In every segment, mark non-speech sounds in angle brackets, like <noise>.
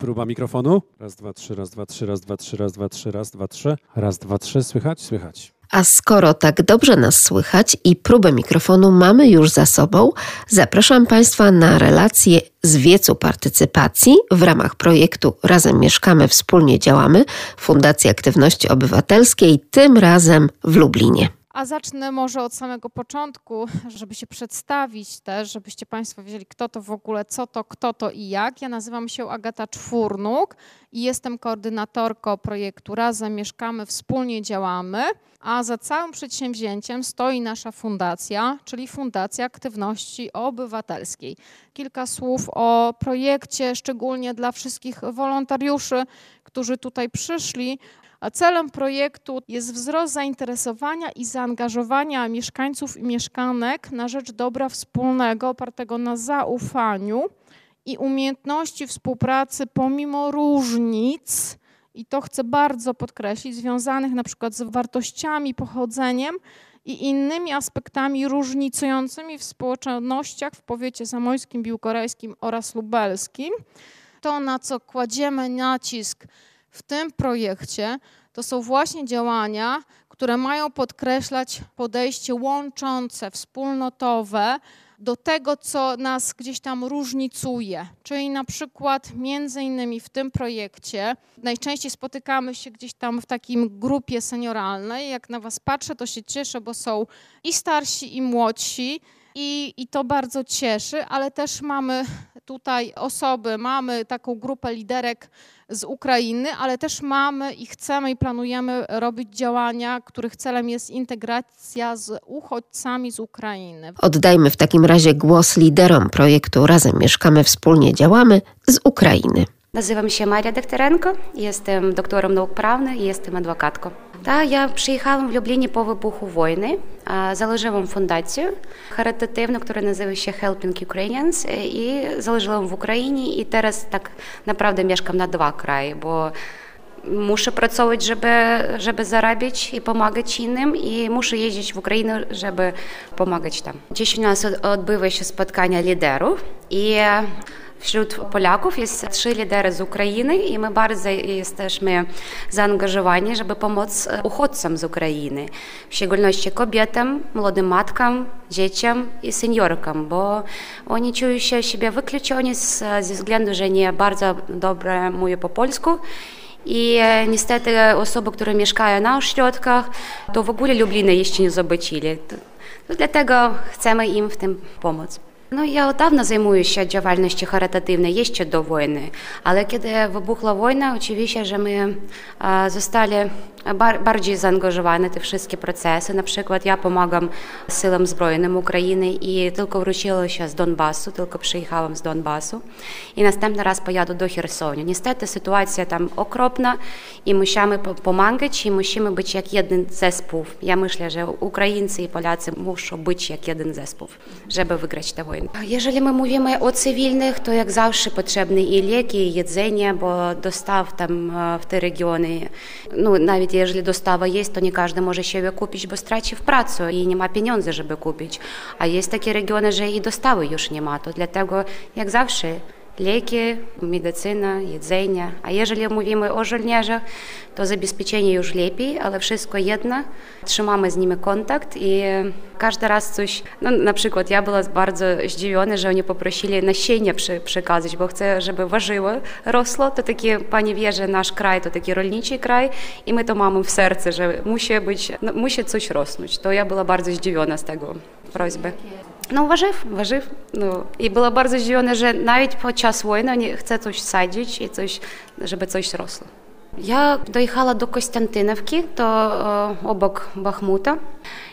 Próba mikrofonu. Raz, dwa, trzy, raz, dwa, trzy, raz, dwa, trzy, raz, dwa, trzy, raz, dwa, trzy. Raz, dwa, trzy. Słychać? Słychać. A skoro tak dobrze nas słychać i próbę mikrofonu mamy już za sobą, zapraszam Państwa na relację z wiecu partycypacji w ramach projektu Razem Mieszkamy, Wspólnie Działamy Fundacji Aktywności Obywatelskiej, tym razem w Lublinie. A zacznę może od samego początku, żeby się przedstawić też, żebyście Państwo wiedzieli, kto to w ogóle, co to, kto to i jak. Ja nazywam się Agata Czwórnuk i jestem koordynatorką projektu Razem Mieszkamy, Wspólnie Działamy. A za całym przedsięwzięciem stoi nasza fundacja, czyli Fundacja Aktywności Obywatelskiej. Kilka słów o projekcie, szczególnie dla wszystkich wolontariuszy, którzy tutaj przyszli. A celem projektu jest wzrost zainteresowania i zaangażowania mieszkańców i mieszkanek na rzecz dobra wspólnego opartego na zaufaniu i umiejętności współpracy pomimo różnic, i to chcę bardzo podkreślić, związanych na przykład z wartościami, pochodzeniem i innymi aspektami różnicującymi w społecznościach w powiecie zamojskim, biłkorejskim oraz lubelskim. To, na co kładziemy nacisk w tym projekcie to są właśnie działania, które mają podkreślać podejście łączące, wspólnotowe do tego, co nas gdzieś tam różnicuje. Czyli na przykład między innymi w tym projekcie najczęściej spotykamy się gdzieś tam w takim grupie senioralnej. Jak na was patrzę, to się cieszę, bo są i starsi, i młodsi. I, I to bardzo cieszy, ale też mamy tutaj osoby, mamy taką grupę liderek z Ukrainy, ale też mamy i chcemy i planujemy robić działania, których celem jest integracja z uchodźcami z Ukrainy. Oddajmy w takim razie głos liderom projektu Razem Mieszkamy, Wspólnie Działamy z Ukrainy. Nazywam się Maria Dekterenko, jestem doktorem nauk prawnych i jestem adwokatką. Та я przyjechałam w Любліні по вибуху війни. Заложивам фундацію харитативну, яка називається Helping Ukrainians, і заложила в Україні. І зараз так направду мешкам на два краї, бо muszę pracować, żeby, żeby zarabiać i pomagać innym i muszę jeździć w Ukrainę, żeby pomagać tam. Dziś u nas odbywa się spotkania liderów i Wśród Polaków jest trzy lidery z Ukrainy i my bardzo jesteśmy zaangażowani, żeby pomóc uchodźcom z Ukrainy, w szczególności kobietom, młodym matkom, dzieciom i seniorkom, bo oni czują się siebie wykluczeni ze względu, że nie bardzo dobrze mówią po polsku. I niestety osoby, które mieszkają na ośrodkach, to w ogóle Lubliny jeszcze nie zobaczyli. Dlatego chcemy im w tym pomóc. Od dawna zajmuję się działalnością charytatywną jeszcze do wojny, ale kiedy wybuchła wojna, oczywiście, że my zostali bardziej zaangażowane w te wszystkie procesy. Na przykład ja pomagam siłom zbrojnym Ukrainy i tylko wróciłam się z Donbasu, tylko przyjechałam z Donbasu i następny raz pojadę do Chersoniu. Niestety sytuacja tam okropna i musimy pomagać i musimy być jak jeden zespół. Ja myślę, że Ukraińcy i Polacy muszą być jak jeden zespół, żeby wygrać tę wojnę. Jeżeli my mówimy o cywilnych, to jak zawsze potrzebne i leki, i jedzenie, bo dostaw tam w te regiony, no nawet nawet jeżeli dostawa jest, to nie każdy może siebie kupić, bo straci w pracy i nie ma pieniędzy, żeby kupić. A jest takie regiony, że i dostawy już nie ma. To dlatego, jak zawsze, leki, medycyna, jedzenie. A jeżeli mówimy o żołnierzach, to zabezpieczenie już lepiej, ale wszystko jedno. Trzymamy z nimi kontakt i każdy raz coś, no na przykład ja była bardzo zdziwiona, że oni poprosili nasienia przy, przekazać, bo chcę, żeby warzyło rosło. To takie, pani wie, że nasz kraj to taki rolniczy kraj i my to mamy w sercu, że musi być, musi coś rosnąć. To ja była bardzo zdziwiona z tego prośby. No ну, важив. warzyw. No. I była bardzo zdziwiona, że nawet podczas wojny oni chcą coś sadzić i coś, żeby coś rosło. Я доїхала до Костянтинівки, то е, обок Бахмута,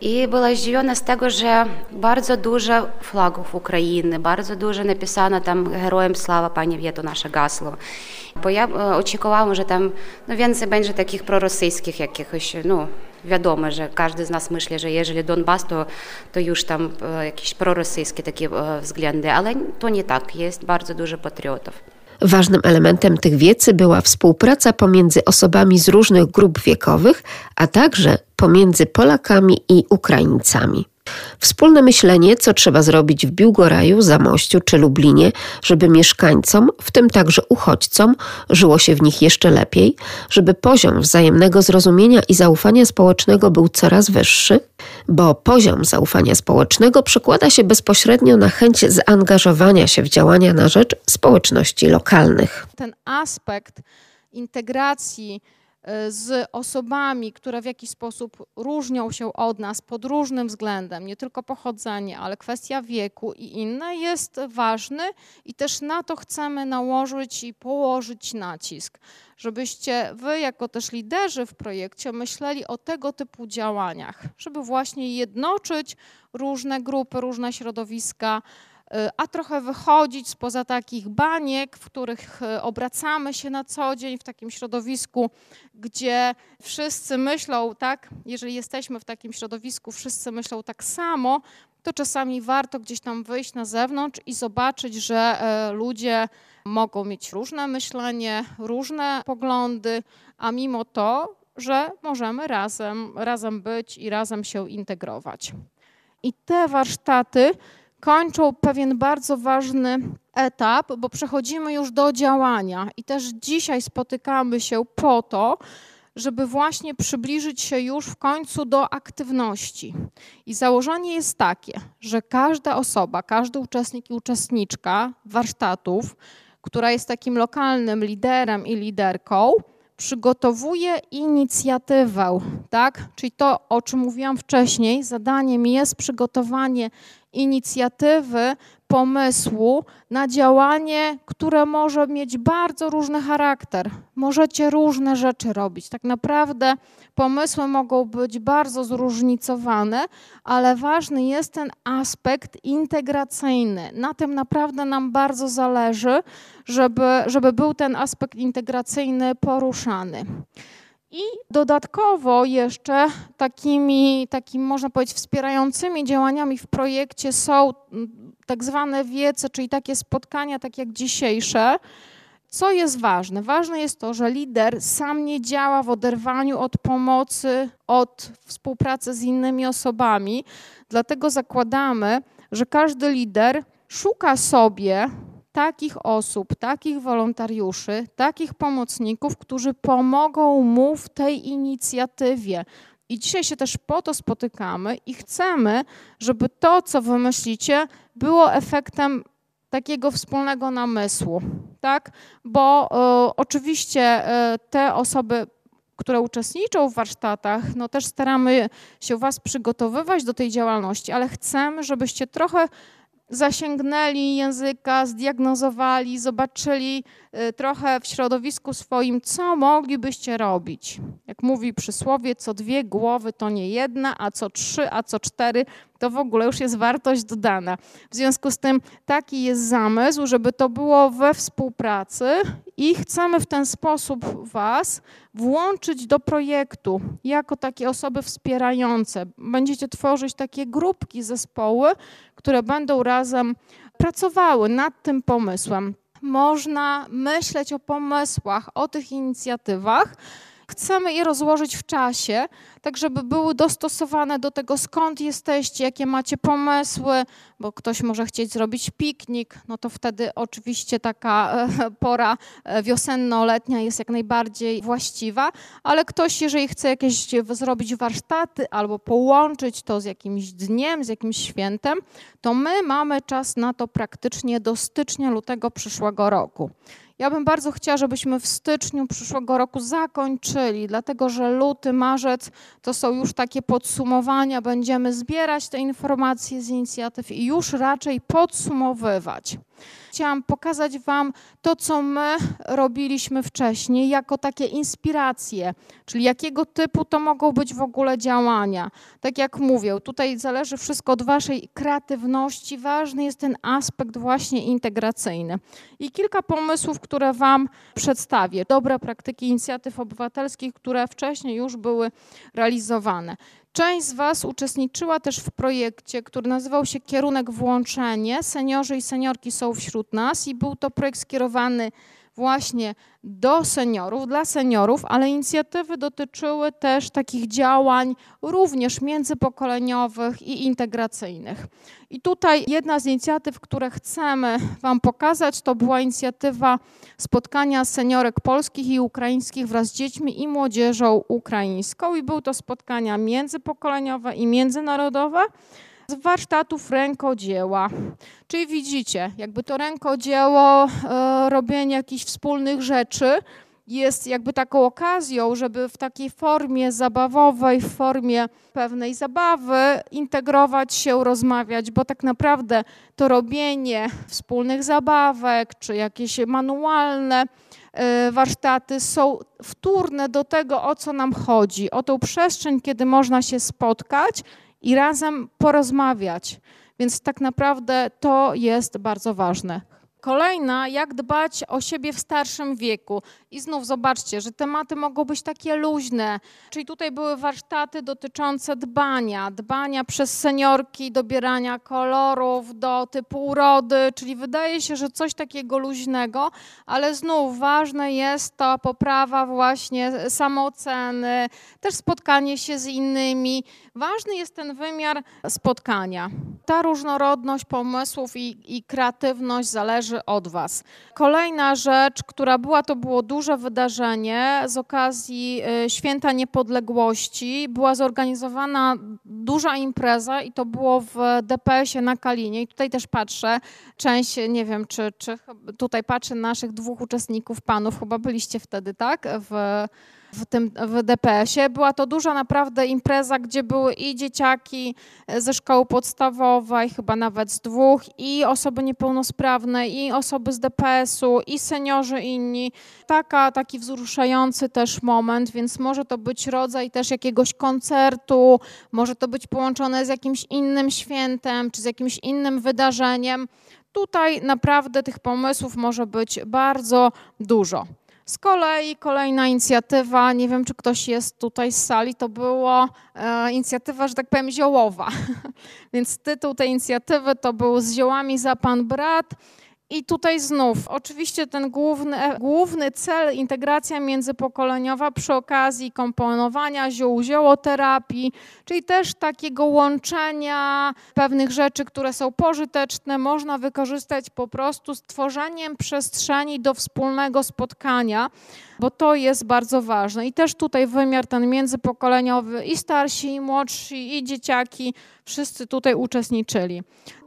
і була здивлена з того, що дуже дуже флагів України, дуже дуже написано там героям слава пані В'єту наше гасло. Bo ja oczekiwałam, że tam no, więcej będzie takich prorosyjskich jakichś, no wiadomo, że każdy z nas myśli, że jeżeli Donbas, to, to już tam jakieś prorosyjskie takie względy, ale to nie tak, jest bardzo dużo patriotów. Ważnym elementem tych wiecy była współpraca pomiędzy osobami z różnych grup wiekowych, a także pomiędzy Polakami i Ukraińcami. Wspólne myślenie, co trzeba zrobić w Biłgoraju, Zamościu czy Lublinie, żeby mieszkańcom, w tym także uchodźcom, żyło się w nich jeszcze lepiej, żeby poziom wzajemnego zrozumienia i zaufania społecznego był coraz wyższy, bo poziom zaufania społecznego przekłada się bezpośrednio na chęć zaangażowania się w działania na rzecz społeczności lokalnych. Ten aspekt integracji z osobami, które w jakiś sposób różnią się od nas pod różnym względem, nie tylko pochodzenie, ale kwestia wieku i inne, jest ważny i też na to chcemy nałożyć i położyć nacisk, żebyście wy, jako też liderzy w projekcie, myśleli o tego typu działaniach, żeby właśnie jednoczyć różne grupy, różne środowiska a trochę wychodzić spoza takich baniek, w których y, obracamy się na co dzień w takim środowisku, gdzie wszyscy myślą, tak, jeżeli jesteśmy w takim środowisku, wszyscy myślą tak samo, to czasami warto gdzieś tam wyjść na zewnątrz i zobaczyć, że e, ludzie mogą mieć różne myślenie, różne poglądy, a mimo to, że możemy razem, razem być i razem się integrować. I te warsztaty kończą pewien bardzo ważny etap, bo przechodzimy już do działania i też dzisiaj spotykamy się po to, żeby właśnie przybliżyć się już w końcu do aktywności. I założenie jest takie, że każda osoba, każdy uczestnik i uczestniczka warsztatów, która jest takim lokalnym liderem i liderką, przygotowuje inicjatywę, tak? Czyli to, o czym mówiłam wcześniej, zadaniem jest przygotowanie inicjatywy, pomysłu na działanie, które może mieć bardzo różny charakter. Możecie różne rzeczy robić. Tak naprawdę pomysły mogą być bardzo zróżnicowane, ale ważny jest ten aspekt integracyjny. Na tym naprawdę nam bardzo zależy, żeby, żeby był ten aspekt integracyjny poruszany. I dodatkowo jeszcze takimi, takim można powiedzieć wspierającymi działaniami w projekcie są mm, tak zwane wiece, czyli takie spotkania, tak jak dzisiejsze. Co jest ważne? Ważne jest to, że lider sam nie działa w oderwaniu od pomocy, od współpracy z innymi osobami. Dlatego zakładamy, że każdy lider szuka sobie takich osób, takich wolontariuszy, takich pomocników, którzy pomogą mu w tej inicjatywie. I dzisiaj się też po to spotykamy i chcemy, żeby to, co wymyślicie, było efektem takiego wspólnego namysłu, tak? Bo y, oczywiście y, te osoby, które uczestniczą w warsztatach, no też staramy się Was przygotowywać do tej działalności, ale chcemy, żebyście trochę zasięgnęli języka, zdiagnozowali, zobaczyli trochę w środowisku swoim, co moglibyście robić. Jak mówi przysłowie, co dwie głowy to nie jedna, a co trzy, a co cztery to w ogóle już jest wartość dodana. W związku z tym taki jest zamysł, żeby to było we współpracy i chcemy w ten sposób Was włączyć do projektu jako takie osoby wspierające. Będziecie tworzyć takie grupki, zespoły, które będą razem pracowały nad tym pomysłem. Można myśleć o pomysłach, o tych inicjatywach, chcemy je rozłożyć w czasie, tak żeby były dostosowane do tego, skąd jesteście, jakie macie pomysły, bo ktoś może chcieć zrobić piknik, no to wtedy oczywiście taka e, pora e, wiosenno-letnia jest jak najbardziej właściwa, ale ktoś, jeżeli chce jakieś zrobić warsztaty albo połączyć to z jakimś dniem, z jakimś świętem, to my mamy czas na to praktycznie do stycznia, lutego przyszłego roku. Ja bym bardzo chciała, żebyśmy w styczniu przyszłego roku zakończyli, dlatego że luty, marzec to są już takie podsumowania. Będziemy zbierać te informacje z inicjatyw i już raczej podsumowywać chciałam pokazać Wam to, co my robiliśmy wcześniej, jako takie inspiracje, czyli jakiego typu to mogą być w ogóle działania. Tak jak mówię, tutaj zależy wszystko od Waszej kreatywności. Ważny jest ten aspekt właśnie integracyjny. I kilka pomysłów, które Wam przedstawię. Dobre praktyki inicjatyw obywatelskich, które wcześniej już były realizowane. Część z Was uczestniczyła też w projekcie, który nazywał się Kierunek Włączenie. Seniorzy i seniorki są wśród nas i był to projekt skierowany właśnie do seniorów, dla seniorów, ale inicjatywy dotyczyły też takich działań również międzypokoleniowych i integracyjnych. I tutaj jedna z inicjatyw, które chcemy Wam pokazać, to była inicjatywa spotkania seniorek polskich i ukraińskich wraz z dziećmi i młodzieżą ukraińską. I były to spotkania międzypokoleniowe i międzynarodowe z warsztatów rękodzieła. Czyli widzicie, jakby to rękodzieło, e, robienie jakichś wspólnych rzeczy jest jakby taką okazją, żeby w takiej formie zabawowej, w formie pewnej zabawy integrować się, rozmawiać, bo tak naprawdę to robienie wspólnych zabawek czy jakieś manualne e, warsztaty są wtórne do tego, o co nam chodzi, o tą przestrzeń, kiedy można się spotkać i razem porozmawiać. Więc tak naprawdę to jest bardzo ważne. Kolejna, jak dbać o siebie w starszym wieku. I znów zobaczcie, że tematy mogą być takie luźne. Czyli tutaj były warsztaty dotyczące dbania, dbania przez seniorki, dobierania kolorów do typu urody, czyli wydaje się, że coś takiego luźnego, ale znów ważne jest ta poprawa właśnie samooceny, też spotkanie się z innymi. Ważny jest ten wymiar spotkania. Ta różnorodność pomysłów i, i kreatywność zależy od Was. Kolejna rzecz, która była, to było duże wydarzenie z okazji y, Święta Niepodległości. Była zorganizowana duża impreza i to było w DPS-ie na Kalinie. I tutaj też patrzę, część, nie wiem, czy, czy tutaj patrzę naszych dwóch uczestników, panów, chyba byliście wtedy, tak? W w tym w DPS-ie. Była to duża naprawdę impreza, gdzie były i dzieciaki ze szkoły podstawowej, chyba nawet z dwóch, i osoby niepełnosprawne, i osoby z DPS-u, i seniorzy inni. Taka, taki wzruszający też moment, więc może to być rodzaj też jakiegoś koncertu, może to być połączone z jakimś innym świętem, czy z jakimś innym wydarzeniem. Tutaj naprawdę tych pomysłów może być bardzo dużo. Z kolei kolejna inicjatywa, nie wiem czy ktoś jest tutaj z sali, to była e, inicjatywa, że tak powiem, ziołowa. <laughs> Więc tytuł tej inicjatywy to był Z ziołami za pan brat. I tutaj znów, oczywiście ten główny, główny cel, integracja międzypokoleniowa przy okazji komponowania ziół, ziołoterapii, czyli też takiego łączenia pewnych rzeczy, które są pożyteczne, można wykorzystać po prostu stworzeniem przestrzeni do wspólnego spotkania, bo to jest bardzo ważne. I też tutaj wymiar ten międzypokoleniowy i starsi, i młodsi, i dzieciaki, wszyscy tutaj uczestniczyli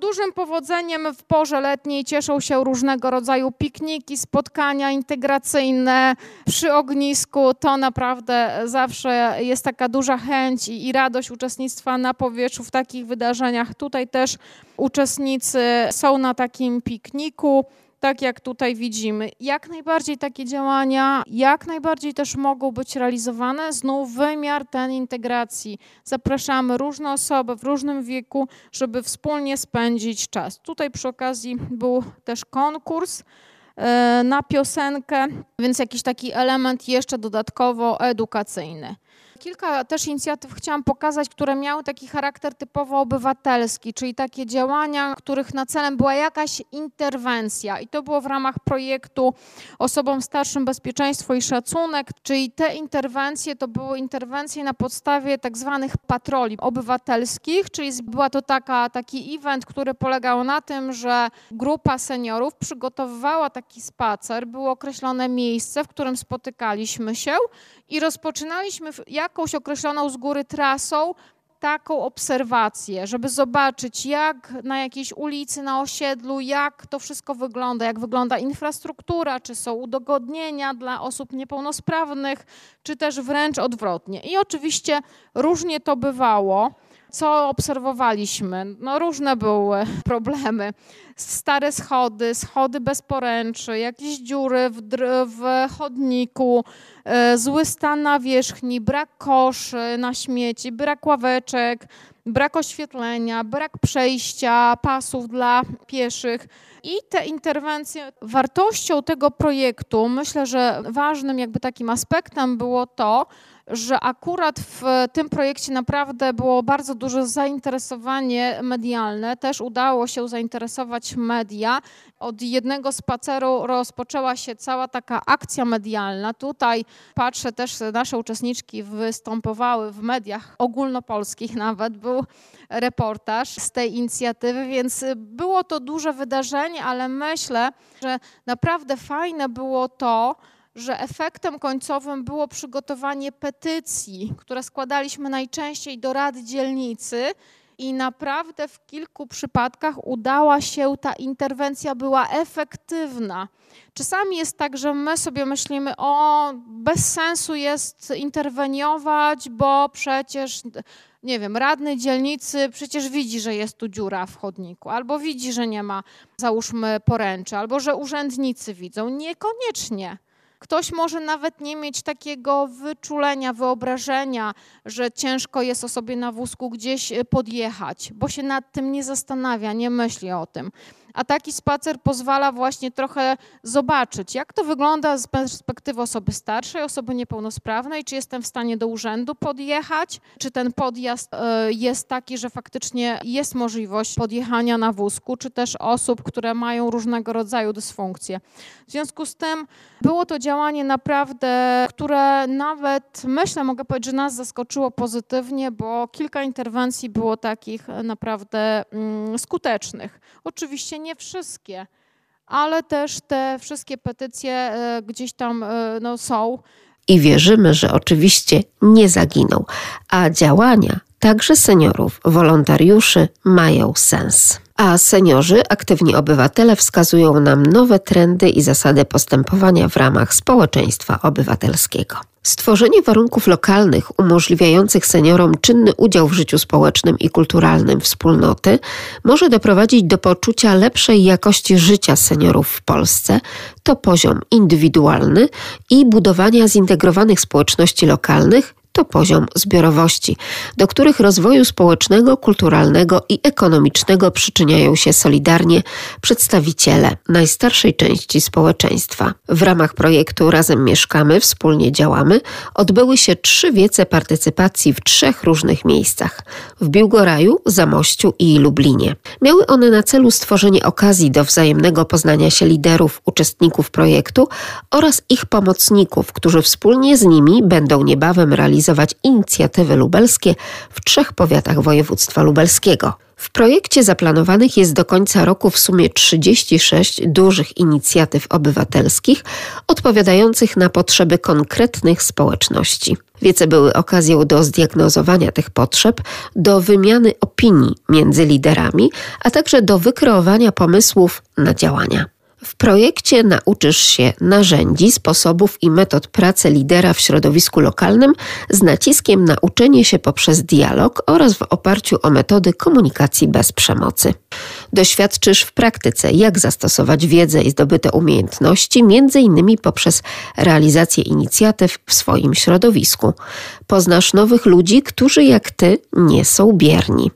dużym powodzeniem w porze letniej cieszą się różnego rodzaju pikniki, spotkania integracyjne przy ognisku. To naprawdę zawsze jest taka duża chęć i, i radość uczestnictwa na powietrzu w takich wydarzeniach. Tutaj też uczestnicy są na takim pikniku tak jak tutaj widzimy. Jak najbardziej takie działania, jak najbardziej też mogą być realizowane. Znów wymiar ten integracji. Zapraszamy różne osoby w różnym wieku, żeby wspólnie spędzić czas. Tutaj przy okazji był też konkurs e, na piosenkę, więc jakiś taki element jeszcze dodatkowo edukacyjny kilka też inicjatyw chciałam pokazać, które miały taki charakter typowo obywatelski, czyli takie działania, których na celem była jakaś interwencja. I to było w ramach projektu Osobom Starszym Bezpieczeństwo i Szacunek, czyli te interwencje to były interwencje na podstawie tak zwanych patroli obywatelskich, czyli była to taka, taki event, który polegał na tym, że grupa seniorów przygotowywała taki spacer, było określone miejsce, w którym spotykaliśmy się i rozpoczynaliśmy jakąś określoną z góry trasą taką obserwację, żeby zobaczyć, jak na jakiejś ulicy, na osiedlu, jak to wszystko wygląda, jak wygląda infrastruktura, czy są udogodnienia dla osób niepełnosprawnych, czy też wręcz odwrotnie. I oczywiście różnie to bywało. Co obserwowaliśmy? No różne były <laughs> problemy. Stare schody, schody bez poręczy, jakieś dziury w, w chodniku, e, zły stan nawierzchni, brak koszy na śmieci, brak ławeczek, brak oświetlenia, brak przejścia, pasów dla pieszych. i te interwencje. Wartością tego projektu, myślę, że ważnym jakby takim aspektem było to, że akurat w tym projekcie naprawdę było bardzo duże zainteresowanie medialne. Też udało się zainteresować media. Od jednego spaceru rozpoczęła się cała taka akcja medialna. Tutaj patrzę też, nasze uczestniczki występowały w mediach ogólnopolskich <laughs> nawet. Był reportaż z tej inicjatywy, więc było to duże wydarzenie, ale myślę, że naprawdę fajne było to, że efektem końcowym było przygotowanie petycji, które składaliśmy najczęściej do Rady Dzielnicy. I naprawdę w kilku przypadkach udała się, ta interwencja była efektywna. Czasami jest tak, że my sobie myślimy, o, bez sensu jest interweniować, bo przecież, nie wiem, radny dzielnicy przecież widzi, że jest tu dziura w chodniku, albo widzi, że nie ma, załóżmy, poręczy, albo że urzędnicy widzą. Niekoniecznie. Ktoś może nawet nie mieć takiego wyczulenia, wyobrażenia, że ciężko jest osobie na wózku gdzieś e, podjechać, bo się nad tym nie zastanawia, nie myśli o tym a taki spacer pozwala właśnie trochę zobaczyć, jak to wygląda z perspektywy osoby starszej, osoby niepełnosprawnej, czy jestem w stanie do urzędu podjechać, czy ten podjazd e, jest taki, że faktycznie jest możliwość podjechania na wózku, czy też osób, które mają różnego rodzaju dysfunkcje. W związku z tym było to działanie naprawdę, które nawet myślę, mogę powiedzieć, że nas zaskoczyło pozytywnie, bo kilka interwencji było takich naprawdę mm, skutecznych. Oczywiście nie wszystkie, ale też te wszystkie petycje e, gdzieś tam e, no, są. I wierzymy, że oczywiście nie zaginą, a działania także seniorów, wolontariuszy mają sens. A seniorzy, aktywni obywatele wskazują nam nowe trendy i zasady postępowania w ramach społeczeństwa obywatelskiego. Stworzenie warunków lokalnych umożliwiających seniorom czynny udział w życiu społecznym i kulturalnym wspólnoty może doprowadzić do poczucia lepszej jakości życia seniorów w Polsce. To poziom indywidualny i budowania zintegrowanych społeczności lokalnych to poziom zbiorowości, do których rozwoju społecznego, kulturalnego i ekonomicznego przyczyniają się solidarnie przedstawiciele najstarszej części społeczeństwa. W ramach projektu Razem Mieszkamy, Wspólnie Działamy odbyły się trzy wiece partycypacji w trzech różnych miejscach w Biłgoraju, Zamościu i Lublinie. Miały one na celu stworzenie okazji do wzajemnego poznania się liderów, uczestników projektu oraz ich pomocników, którzy wspólnie z nimi będą niebawem realizować inicjatywy lubelskie w trzech powiatach województwa lubelskiego. W projekcie zaplanowanych jest do końca roku w sumie 36 dużych inicjatyw obywatelskich odpowiadających na potrzeby konkretnych społeczności. Wiece były okazją do zdiagnozowania tych potrzeb, do wymiany opinii między liderami, a także do wykreowania pomysłów na działania. W projekcie nauczysz się narzędzi, sposobów i metod pracy lidera w środowisku lokalnym z naciskiem na uczenie się poprzez dialog oraz w oparciu o metody komunikacji bez przemocy. Doświadczysz w praktyce, jak zastosować wiedzę i zdobyte umiejętności, innymi poprzez realizację inicjatyw w swoim środowisku. Poznasz nowych ludzi, którzy jak ty nie są bierni.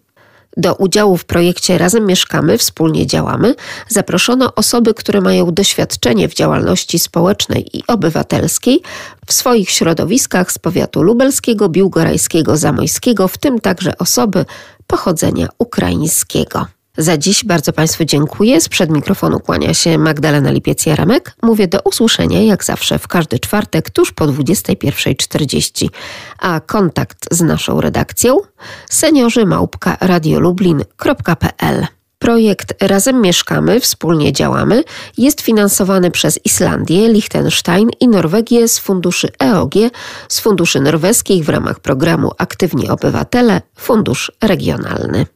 Do udziału w projekcie Razem Mieszkamy, Wspólnie Działamy zaproszono osoby, które mają doświadczenie w działalności społecznej i obywatelskiej w swoich środowiskach z powiatu lubelskiego, biłgorajskiego, zamojskiego, w tym także osoby pochodzenia ukraińskiego. Za dziś bardzo Państwu dziękuję. Sprzed mikrofonu kłania się Magdalena Lipiec-Jaremek. Mówię do usłyszenia jak zawsze w każdy czwartek tuż po 21.40. A kontakt z naszą redakcją seniorzy małpka radiolublin.pl Projekt Razem Mieszkamy, Wspólnie Działamy jest finansowany przez Islandię, Liechtenstein i Norwegię z funduszy EOG, z funduszy norweskich w ramach programu Aktywni Obywatele, Fundusz Regionalny.